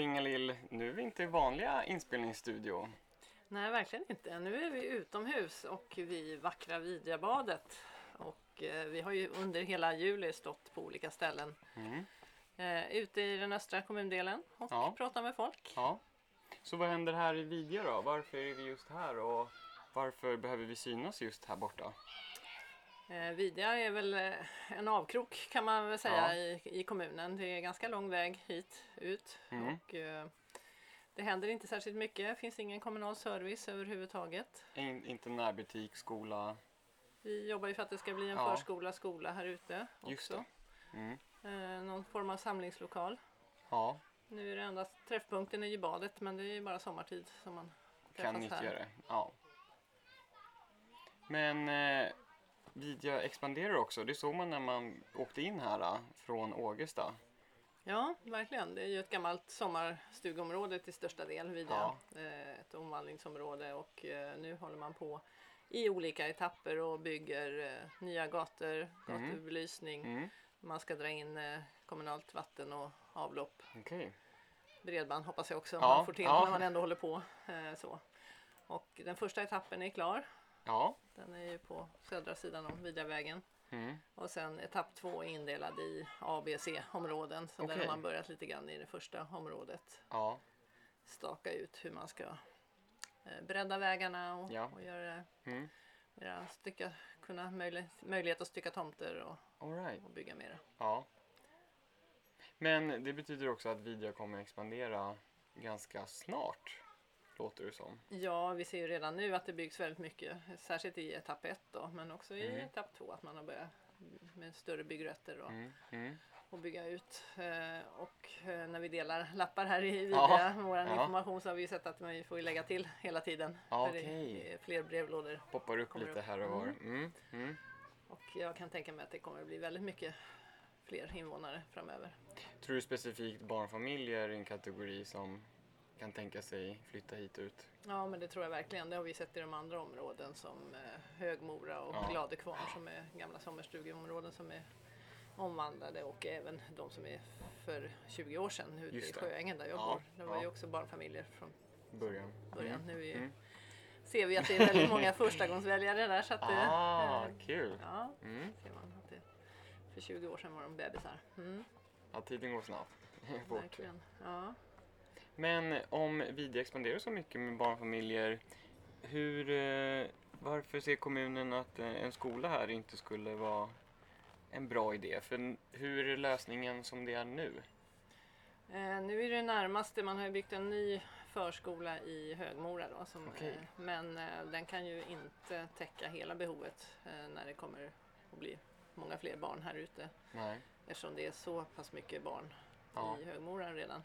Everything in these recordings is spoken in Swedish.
Och Inga-Lill, nu är vi inte i vanliga inspelningsstudio. Nej, verkligen inte. Nu är vi utomhus och vid vackra Vidjabadet. Och eh, vi har ju under hela juli stått på olika ställen Mm. eh, ute i den östra kommundelen och Ja. pratat med folk. Ja. Så vad händer här i Vidja då? Varför är vi just här och varför behöver vi synas just här borta? Eh, Vidja är väl eh, en avkrok kan man väl säga Ja. i, i kommunen. Det är ganska lång väg hit ut Mm. och eh, det händer inte särskilt mycket. Det finns ingen kommunal service överhuvudtaget. In, inte närbutik, skola. Vi jobbar ju för att det ska bli en Ja. förskola, skola här ute Just också. Mm. Eh, någon form av samlingslokal. Ja, Nu är det endast träffpunkten i badet men det är ju bara sommartid som man kan nyttja det. Ja. Men eh, Vidja expanderar också. Det såg man när man åkte in här eh, från Ågesta. Ja, verkligen. Det är ju ett gammalt sommarstugområde till största del via Ja. eh, ett omvandlingsområde och eh, nu håller man på i olika etapper och bygger eh, nya gator, Mm. gatubelysning. Mm. Man ska dra in kommunalt vatten och avlopp. Okej. Bredband hoppas jag också Ja, man får till ja. när man ändå håller på. Så. Och den första etappen är klar. Ja. Den är ju på södra sidan om Vidjavägen. Mm. Och sen etapp två är indelad i A, B, C-områden. Så där Okej. har man börjat lite grann i det första området. Ja. Staka ut hur man ska eh, bredda vägarna och, Ja. och göra det Mm. mera stycka, kunna möjlighet, möjlighet att stycka tomter och, right. och bygga mera. Ja. Men det betyder också att Vidja kommer expandera ganska snart, låter det som. Ja, vi ser ju redan nu att det byggs väldigt mycket, särskilt i etapp ett då, men också i Mm. etapp två att man har börjat med större byggrätter och, Mm. Mm. och bygga ut. Eh, och eh, när vi delar lappar här i Ja, vår ja. information, så har vi ju sett att vi får lägga till hela tiden. Ja, För är fler brevlådor. Poppar upp lite upp. här och var. Mm. Mm. Mm. Och jag kan tänka mig att det kommer att bli väldigt mycket fler invånare framöver. Tror du specifikt barnfamiljer är en kategori som kan tänka sig flytta hit ut? Ja, men det tror jag verkligen. Det har vi sett i de andra områden som eh, Högmora och Ja. Gladekvarn som är gamla sommarstugeområden som är omvandlade och även de som är för 20 år sedan ute i. Sjöängen där jag Ja, bor. Det var ja. ju också barnfamiljer från Början. början. Mm. Nu ju, Mm. ser vi att det är väldigt många förstagångsväljare där. Så att det, Ah, eh, kul! ja, Mm. ser man att det, för 20 år sedan var de bebisar. Mm, Ja, tiden går snabbt. Verkligen. Ja. Men om Vidja expanderar så mycket med barnfamiljer, hur, eh, varför ser kommunen att eh, en skola här inte skulle vara en bra idé? För hur är lösningen som det är nu? Eh, nu är det närmaste, man har ju byggt en ny förskola i Högmora då, som, eh, men den kan ju inte täcka hela behovet eh, när det kommer att bli många fler barn här ute Nej. eftersom det är så pass mycket barn Ja. i Högmora redan.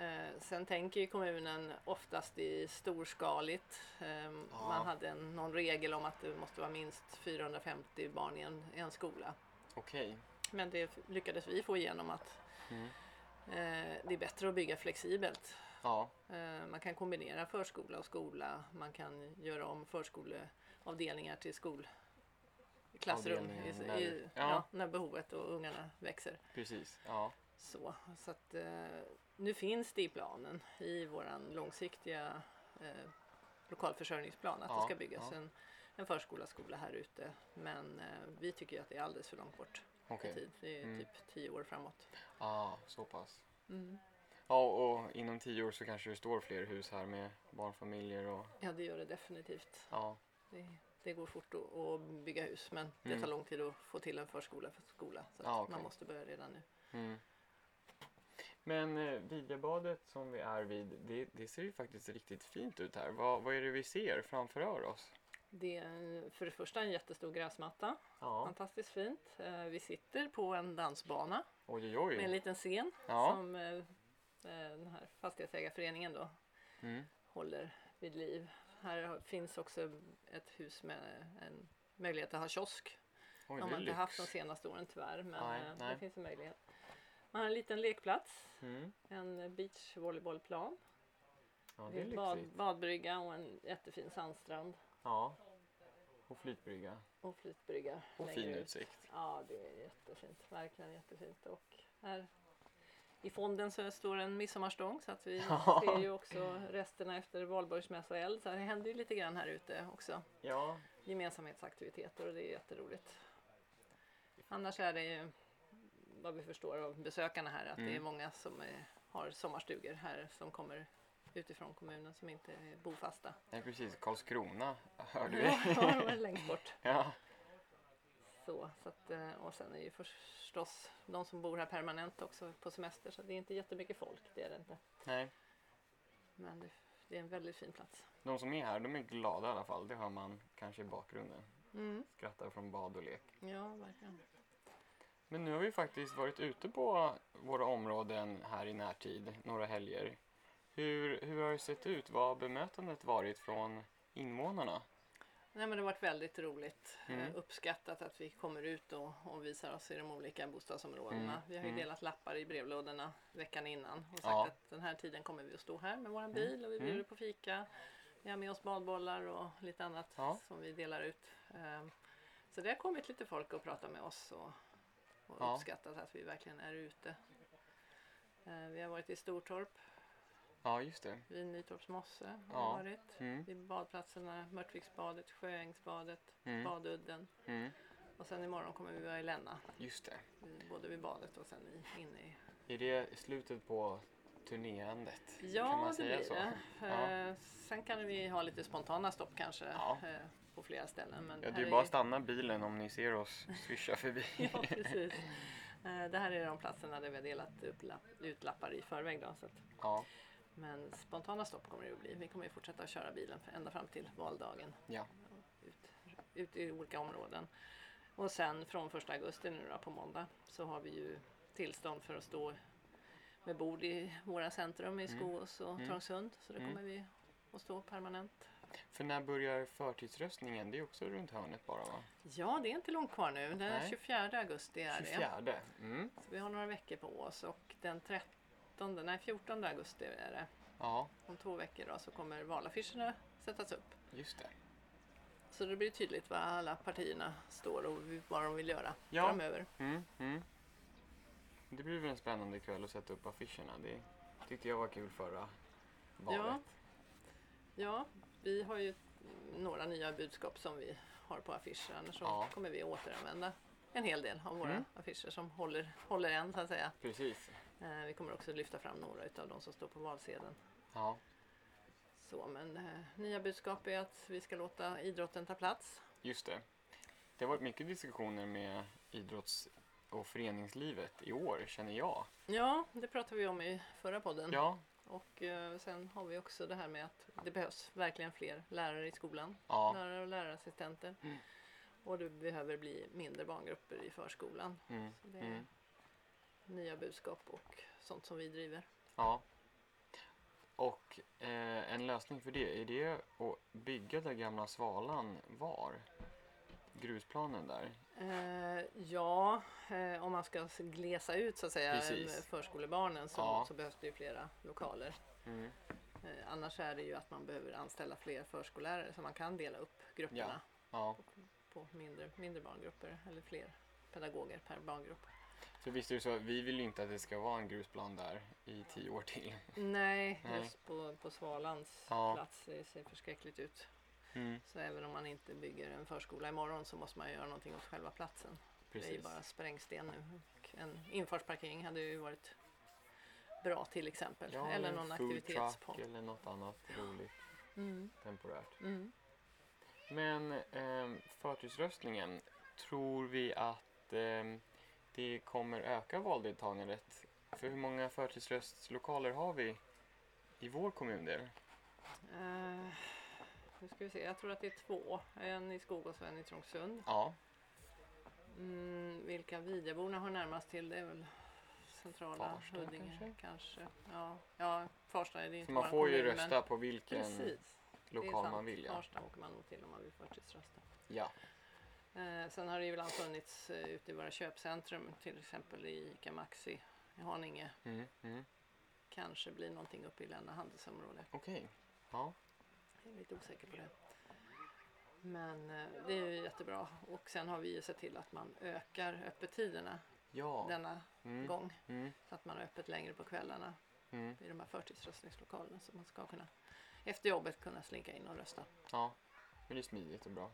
Eh, sen tänker ju kommunen oftast i storskaligt. Eh, Man hade en, någon regel om att det måste vara minst 450 barn i en, i en skola. Okej. Men det lyckades vi få igenom att Mm. eh, det är bättre att bygga flexibelt. Ja. Eh, Man kan kombinera förskola och skola. Man kan göra om förskoleavdelningar till skolklassrum i, Avdelningen i, när- ja. ja. när behovet och ungarna växer. Precis. Ja. Så, så att, nu finns det i planen i vår långsiktiga eh, lokalförsörjningsplan att Ja, det ska byggas ja. en, en förskola skola här ute. Men eh, vi tycker att det är alldeles för långt bort Okej. i tid. Det är Mm. typ tio år framåt. Ah, så pass. Mm. Ja, och inom tio år så kanske det står fler hus här med barnfamiljer och Ja, det gör det definitivt. ja. Det, det går fort att, bygga hus men det Mm. tar lång tid att få till en förskola för skola. Så Ja, okej. man måste börja redan nu. Men eh, Vidjabadet som vi är vid, det, det ser ju faktiskt riktigt fint ut här. Vad, vad är det vi ser framför oss? Det är för det första en jättestor gräsmatta. Ja, Fantastiskt fint. Eh, Vi sitter på en dansbana oj oj med en liten scen Ja. som eh, den här fastighetsägarföreningen då Mm. håller vid liv. Här har- finns också ett hus med en möjlighet att ha kiosk. Oj, har är man inte haft de lyx. senaste åren tyvärr men Nej, nej. det finns en möjlighet. Man har en liten lekplats, Mm. en beachvolleybollplan, Ja, det är bad, badbrygga och en jättefin sandstrand Ja. Och flytbrygga. och flytbrygga. Och fin ut. utsikt. Ja, det är jättefint. Verkligen jättefint. Och här i fonden så står en midsommarstång så att vi Ja. ser ju också resterna efter valborgsmässoeld. Så det händer ju lite grann här ute också. Ja, Gemensamhetsaktiviteter och det är jätteroligt. Annars är det ju vad vi förstår av besökarna här att det är Mm. många som är, har sommarstugor här som kommer utifrån kommunen som inte är bofasta. nej, precis. Karlskrona hörde vi. Ja, de är längst bort. Ja, Så, så att, eh, och sen är ju förstås de som bor här permanent också på semester så det är inte jättemycket folk, det är det inte. nej. Men det, det är en väldigt fin plats. De som är här, de är glada i alla fall. Det hör man kanske i bakgrunden. Mm, Skrattar från bad och lek. ja, verkligen. Men nu har vi faktiskt varit ute på våra områden här i närtid, några helger. Hur, hur har det sett ut? Vad har bemötandet varit från invånarna? Nej, men det har varit väldigt roligt. Mm. Eh, uppskattat att vi kommer ut och, och visar oss i de olika bostadsområdena. Mm, Vi har ju mm. delat lappar i brevlådorna veckan innan och sagt Ja. Mm. att den här tiden kommer vi att stå här med våran bil och vi bjuder på fika. Vi har med oss badbollar och lite annat Ja. som vi delar ut. Ehm, Så det har kommit lite folk och pratat med oss och, och Ja. uppskattat att vi verkligen är ute. Eh, Vi har varit i Stortorp, Ja, just det. vid Nytorps mosse har vi Ja. varit. Mm, Vid badplatserna Mörtviksbadet, Sjöängsbadet, mm, Badudden. mm, Och sen imorgon kommer vi vara i Länna, just det. både vid badet och sen inne i... Är det slutet på turnéandet? kan Ja, man det säga blir så? det. Ja. Eh, sen kan vi ha lite spontana stopp kanske Ja. På flera ställen. Men Ja, det är bara att stanna bilen om ni ser oss swisha förbi. Ja, precis. Eh, det här är de platserna där vi har delat upp lapp, ut lappar i förväg. Då, så att, Ja, men spontana stopp kommer det att bli. Vi kommer ju fortsätta köra bilen ända fram till valdagen. ja. Ut, ut i olika områden. Och sen från första augusti nu då, på måndag så har vi ju tillstånd för att stå med bord i våra centrum i Mm. Skås och Mm. Trångsund. Så det Mm. kommer vi att stå permanent. För när börjar förtidsröstningen? Det är också runt hörnet bara va? Ja, det är inte långt kvar nu. Den Nej. 24 augusti är det. 24. Mm. Så vi har några veckor på oss och den 13, nej 14 augusti är det. Ja, Om två veckor då så kommer valaffischerna sättas upp. just det. Så det blir tydligt var alla partierna står och vad de vill göra Ja. framöver. Mm, mm. Det blir väl en spännande kväll att sätta upp affischerna. Det tyckte jag var kul förra valet. Ja. Ja, vi har ju några nya budskap som vi har på affischer. Annars så Ja. kommer vi återanvända en hel del av våra Mm. affischer som håller, håller än så att säga. Precis. Eh, vi kommer också lyfta fram några av de som står på valsedeln. Ja, Så, men eh, nya budskap är att vi ska låta idrotten ta plats. just det. Det har varit mycket diskussioner med idrotts och föreningslivet i år, känner jag. Ja, det pratade vi om i förra podden. Ja, Och eh, sen har vi också det här med att det behövs verkligen fler lärare i skolan. ja, Lärare och lärarassistenter. Mm. Och det behöver bli mindre barngrupper i förskolan. mm, Så det är mm, nya budskap och sånt som vi driver. ja. Och eh, en lösning för det, är det att bygga där gamla Svalan var? Grusplanen där? Eh, ja, eh, om man ska glesa ut så att säga Precis. förskolebarnen så, Ja. så behövs det ju flera lokaler. Mm. Eh, annars är det ju att man behöver anställa fler förskollärare så man kan dela upp grupperna Ja, på mindre, mindre barngrupper eller fler pedagoger per barngrupp. för visst är det så att vi vill ju inte att det ska vara en grusplan där i tio år till. Nej, Nej. just på, på Svalans Ja. plats det ser förskräckligt ut. Mm, Så även om man inte bygger en förskola imorgon så måste man göra någonting åt själva platsen. Det är ju precis. bara sprängsten nu. En infartsparkering hade ju varit bra till exempel. Ja, eller någon aktivitetspott. eller något annat roligt Mm. temporärt. Mm. Men eh, förtidsröstningen, tror vi att eh, det kommer öka valdeltagandet? För hur många förtidsröstlokaler har vi i vår kommundel? Eh, nu ska vi se, jag tror att det är två. En i Skogås och en i Trångsund. Ja, Mm, vilka Vidjaborna har närmast till det är väl centrala Farsta Huddinge kanske? kanske. Ja, ja Farsta är det inte man får ju kommun, rösta på vilken Precis, lokal man vill. Ja. Farsta åker man nog till om man vill förtidsrösta. ja. Eh, sen har det ju ibland funnits eh, ute i våra köpcentrum, till exempel i ICA Maxi i Haninge. Mm, mm. Kanske blir någonting uppe i Länna handelsområde. Okej. Ja. Jag är lite osäker på det. Men eh, det är ju jättebra. Och sen har vi ju sett till att man ökar öppettiderna Ja. denna Mm. gång. Mm. Så att man har öppet längre på kvällarna Mm. i de här förtidsröstningslokalerna. Så man ska kunna efter jobbet kunna slinka in och rösta. Ja. Men det är smidigt och bra.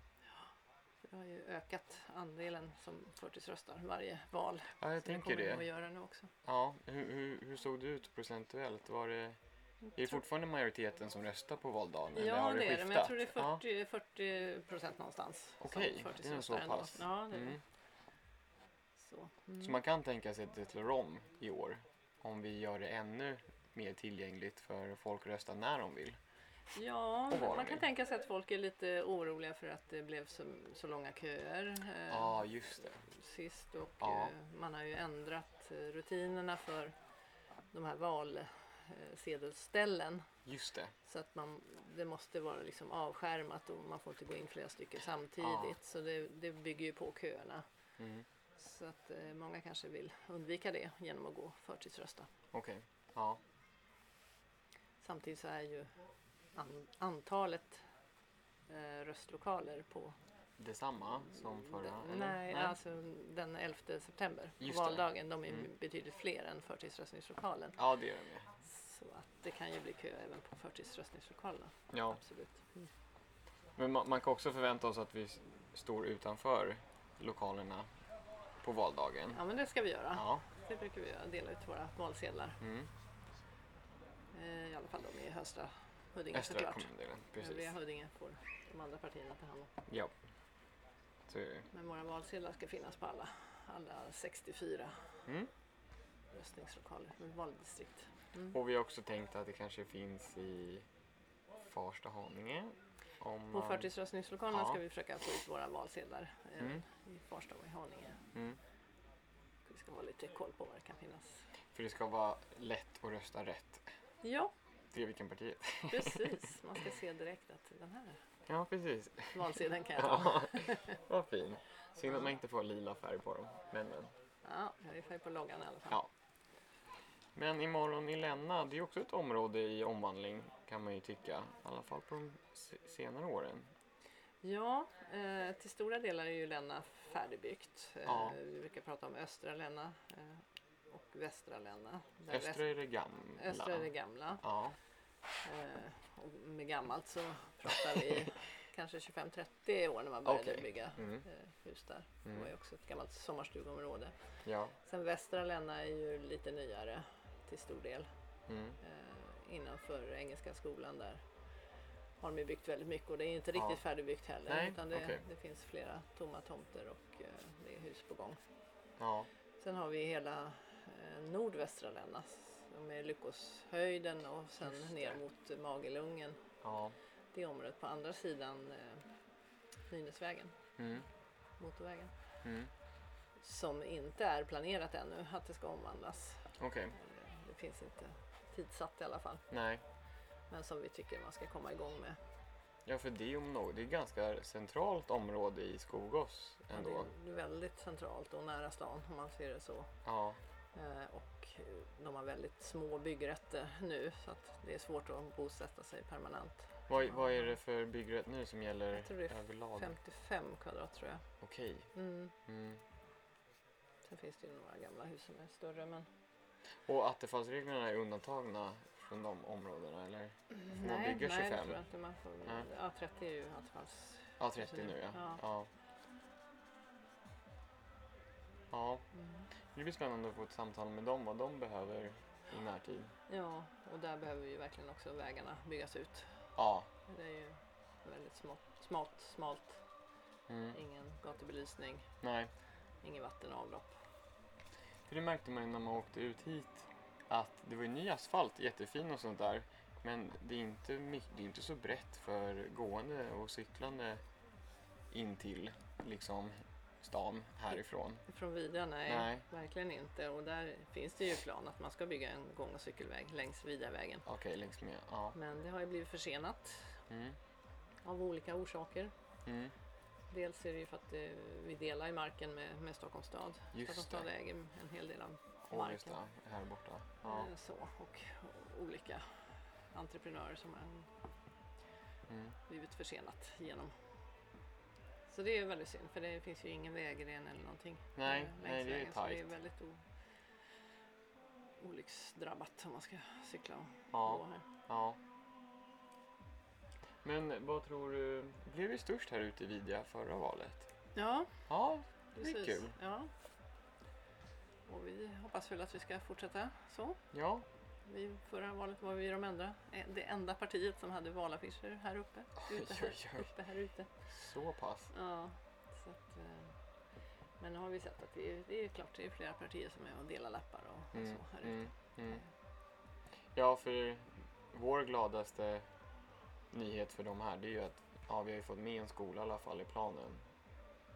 För det har ju ökat andelen som förtidsröstar varje val. Ja, jag Så det tänker kommer det att det. göra nu också. Ja. Hur, hur, hur såg det ut procentuellt? Var det, är det fortfarande majoriteten som röstar på valdagen? eller Ja, har det, det är det. Men jag tror det är Ja. 40, 40 procent någonstans. Okej, det är nog så pass. Ja, det är. Mm. Så. Mm. Så man kan tänka sig att det slår om i år om vi gör det ännu mer tillgängligt för folk att rösta när de vill. Ja, man kan vill. tänka sig att folk är lite oroliga för att det blev så, så långa köer eh, Ja, just det. sist och Ja. eh, man har ju ändrat eh, rutinerna för de här valsedelställen Just det. så att man, det måste vara liksom avskärmat och man får inte gå in flera stycken samtidigt Ja. så det, det bygger ju på köerna. Mm. Så att eh, många kanske vill undvika det genom att gå förtidsrösta. Okej. Ja. Samtidigt så är ju an, antalet eh, röstlokaler på Detsamma som förra? den, eller? nej, alltså den 11 september, på Just det. valdagen, de är Mm. betydligt fler än förtidsröstningslokalen. Ja, det är de ju. Så att det kan ju bli kö även på förtidsröstningslokalerna. Ja. Absolut. Mm. Men man, man kan också förvänta oss att vi står utanför lokalerna på valdagen. Ja men det ska vi göra. Ja. Det brukar vi göra, dela ut våra valsedlar. Mm. Eh, I alla fall de i Östra Huddinge Östra såklart. kommundelen. Precis. Övriga Huddinge får de andra partierna ta hand om. Ja. Så. Men våra valsedlar ska finnas på alla, alla 64 mm. röstningslokaler, valdistrikt. Mm. Och vi har också tänkt att det kanske finns i Farsta, Haninge. Om På man- förtidsröstningslokalerna Ja. ska vi försöka få ut våra valsedlar även Mm. i Farsta och i Haninge. Mm. Vi ska ha lite koll på vad det kan finnas. För det ska vara lätt att rösta rätt. Ja, Det är vilken partiet. precis. Man ska se direkt att den här Ja, precis. valsedeln kan jag ta. Ja, vad fin. Synd att man inte får lila färg på dem. Men, men. Ja, jag är färg på loggan i alla fall. Ja. Men imorgon i Länna, det är också ett område i omvandling kan man ju tycka. I alla fall på de se- senare åren. Ja, eh, till stora delar är ju Länna färdigbyggt. Eh, Ja. Vi brukar prata om östra Länna eh, och västra Länna. Östra är det gamla. östra är det gamla. Ja, Eh, och med gammalt så pratar vi kanske 25-30 år när man började Okej. bygga mm. eh, hus där. Det Mm. var ju också ett gammalt sommarstugområde. ja. Sen västra Länna är ju lite nyare till stor del. Mm. Eh, innanför Engelska skolan där har de byggt väldigt mycket och det är inte riktigt Ja. färdigbyggt heller. Nej, utan det, okej. det finns flera tomma tomter och eh, det är hus på gång. ja. Sen har vi hela eh, nordvästra Länna med Lyckoshöjden och sen ner mot Magelungen. ja. Det området på andra sidan eh, Nynäsvägen, Mm. motorvägen. Mm. Som inte är planerat ännu att det ska omvandlas. Det finns inte tidsatt i alla fall. nej. Men som vi tycker man ska komma igång med. Ja, för det är om det är ett ganska centralt område i Skogås Ja, ändå. Det är väldigt centralt och nära stan om man ser det så. Ja, Eh, Och de har väldigt små byggrätter nu så att det är svårt att bosätta sig permanent. vad, vad är det för byggrätt nu som gäller Jag tror det är överlag? 55 kvadrat tror jag. Okej. Mm. Mm. Sen finns det ju några gamla hus som är större men Och attefallsreglerna är undantagna från de områdena eller? Får man nej, bygga nej, det 25? tror jag inte man får. Nej. Ja, 30 är ju attefalls. Ja, 30 nu ja. Ja. Ja. ja. Mm. Det blir spännande att få ett samtal med dem vad de behöver i närtid. Ja, och där behöver ju verkligen också vägarna byggas ut. Ja. Det är ju väldigt smått, smalt, smalt. Mm. Ingen gatubelysning, Nej. ingen vatten och avlopp. För det märkte man ju när man åkte ut hit att det var ju ny asfalt, jättefin och sånt där. Men det är inte, det är inte så brett för gående och cyklande in till liksom stan härifrån. Från Vidra, nej, Nej. verkligen inte. Och där finns det ju plan att man ska bygga en gång och cykelväg längs Vidravägen. Okej, längs med. Ja. Men det har ju blivit försenat Mm. av olika orsaker. Mm. Dels är det ju för att eh, vi delar i marken med, med Stockholms stad. Just Stockholms det. stad äger en hel del av just marken. det, här borta. Ja. Eh, Så, och, och olika entreprenörer som har Mm. blivit försenat genom Så det är väldigt synd för det finns ju ingen vägren eller någonting. Nej, eh, nej, det är vägen, så det är tajt. väldigt o- olycksdrabbat om man ska cykla och Ja. gå här. Ja. Men vad tror du, blev vi störst här ute i Vidja förra valet? Ja, Ja, det är precis. kul. Ja. Och vi hoppas väl att vi ska fortsätta så. Ja, Vi, förra valet var vi de enda, eh, det enda partiet som hade valaffischer här uppe. Ute här, Oj, oj, oj. uppe här ute. så pass. Ja, så att, eh, men nu har vi sett att det är, det är klart det är flera partier som är och delar lappar och, och Mm, så här ute. mm, mm. Ja, för vår gladaste nyhet för de här det är ju att ja, vi har ju fått med en skola i alla fall i planen.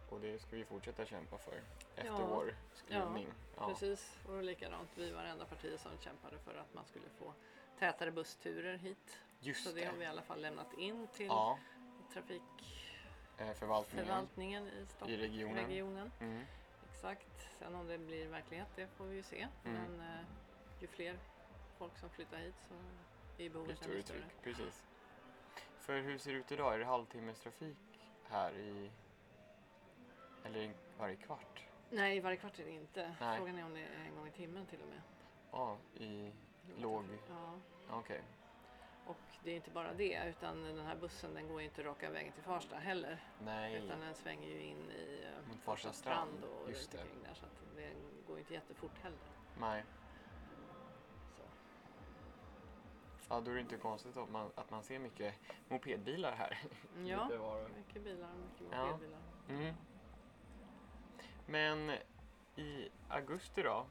Och det ska vi fortsätta kämpa för efter Ja. vår skrivning. Ja, Precis, och likadant. Vi var det enda partiet som kämpade för att man skulle få tätare bussturer hit. Just Så det har vi i det. alla fall lämnat in till Ja, trafikförvaltningen eh, förvaltningen i, i regionen. regionen. Mm. Exakt. Sen om det blir verklighet, det får vi ju se. Mm. Men eh, ju fler folk som flyttar hit så är behovet ännu större. Precis. För hur ser det ut idag? Är det halvtimmes trafik här i... Eller varje kvart? Nej, varje kvart är det inte. Nej. Frågan är om det är en gång i timmen till och med. Ja, i... Låg. Ja. Okej. Och det är inte bara det, utan den här bussen den går ju inte raka vägen till Farsta heller. Nej. Utan den svänger ju in i eh, Mot Farsta strand, och just runt omkring där. Så att det går ju inte jättefort heller. Nej. Ja, då är det inte konstigt att man, att man ser mycket mopedbilar här. Ja, var och- mycket bilar och mycket Ja. mopedbilar. Mm. Men i augusti då?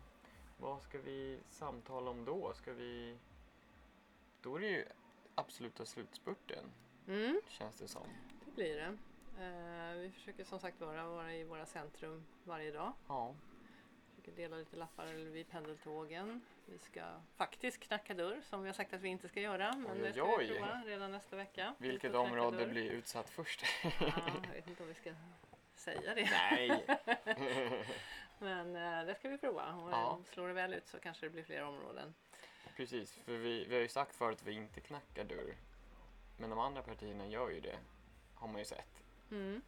Vad ska vi samtala om då? Ska vi... Då är det ju absoluta slutspurten, Mm, känns det som. det blir det. Eh, vi försöker som sagt vara, vara i våra centrum varje dag. Ja. Försöker dela lite lappar vid pendeltågen. Vi ska faktiskt knacka dörr som vi har sagt att vi inte ska göra. Men Oj, det ska oj, vi prova redan nästa vecka. Vilket område blir utsatt först? Ja, jag vet inte om vi ska säga det. Nej! Men eh, det ska vi prova. Och Ja. eh, slår det väl ut så kanske det blir fler områden. Precis, för vi, vi har ju sagt förut att vi inte knackar dörr. Men de andra partierna gör ju det, har man ju sett, Mm.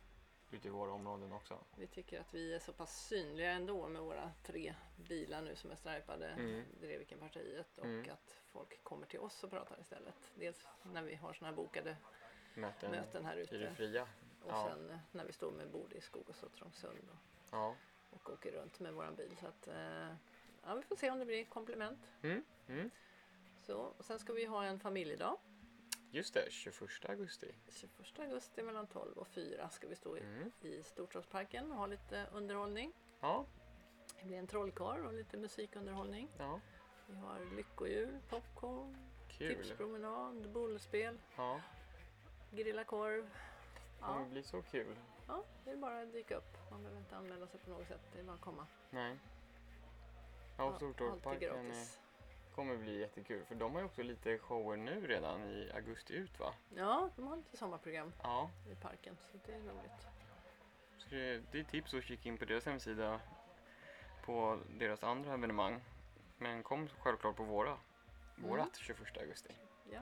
Ute i våra områden också. Vi tycker att vi är så pass synliga ändå med våra tre bilar nu som är strajpade, Mm. Drevikenpartiet och Mm. att folk kommer till oss och pratar istället. Dels när vi har sådana här bokade Möten, möten här i det ute fria. och ja. sen när vi står med bord i Skogås och Trångsund och, Ja. och åker runt med våran bil. Så att, eh, ja, vi får se om det blir komplement. Mm. Mm. Så, och sen ska vi ha en familjedag. Just det, 21 augusti. 21 augusti mellan 12 och 4 ska vi stå i, Mm. i Stortorpsparken och ha lite underhållning. Ja, Det blir en trollkarl och lite musikunderhållning. ja, Vi har lyckohjul, popcorn, kul. tipspromenad, bollspel, Ja, grilla korv. det kommer Ja, bli så kul. ja, det är bara att dyka upp. Man behöver inte anmäla sig på något sätt. Det är bara att komma. Nej. Ja, och Stortorpsparken är-. Kommer bli jättekul. För de har ju också lite shower nu redan i augusti ut va? Ja, de har lite sommarprogram Ja, i parken. Så det är roligt. så det, det är tips att kika in på deras hemsida på deras andra evenemang. Men kom självklart på våra. Vårat 21 augusti. Ja,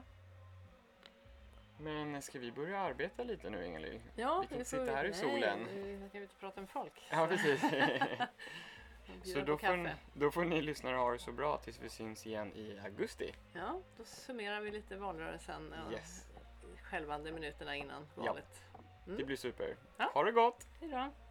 Men ska vi börja arbeta lite nu Ingalill? ja Vi kan inte sitta här i nej, solen. Vi kan inte prata med folk. Ja, precis. Så då får, kaffe. då får ni lyssnare ha det så bra tills vi syns igen i augusti. Ja, då summerar vi lite valrörelsen. Yes. Skälvande minuterna innan Ja. valet. Det blir super. Ja. Ha det gott! Hej då!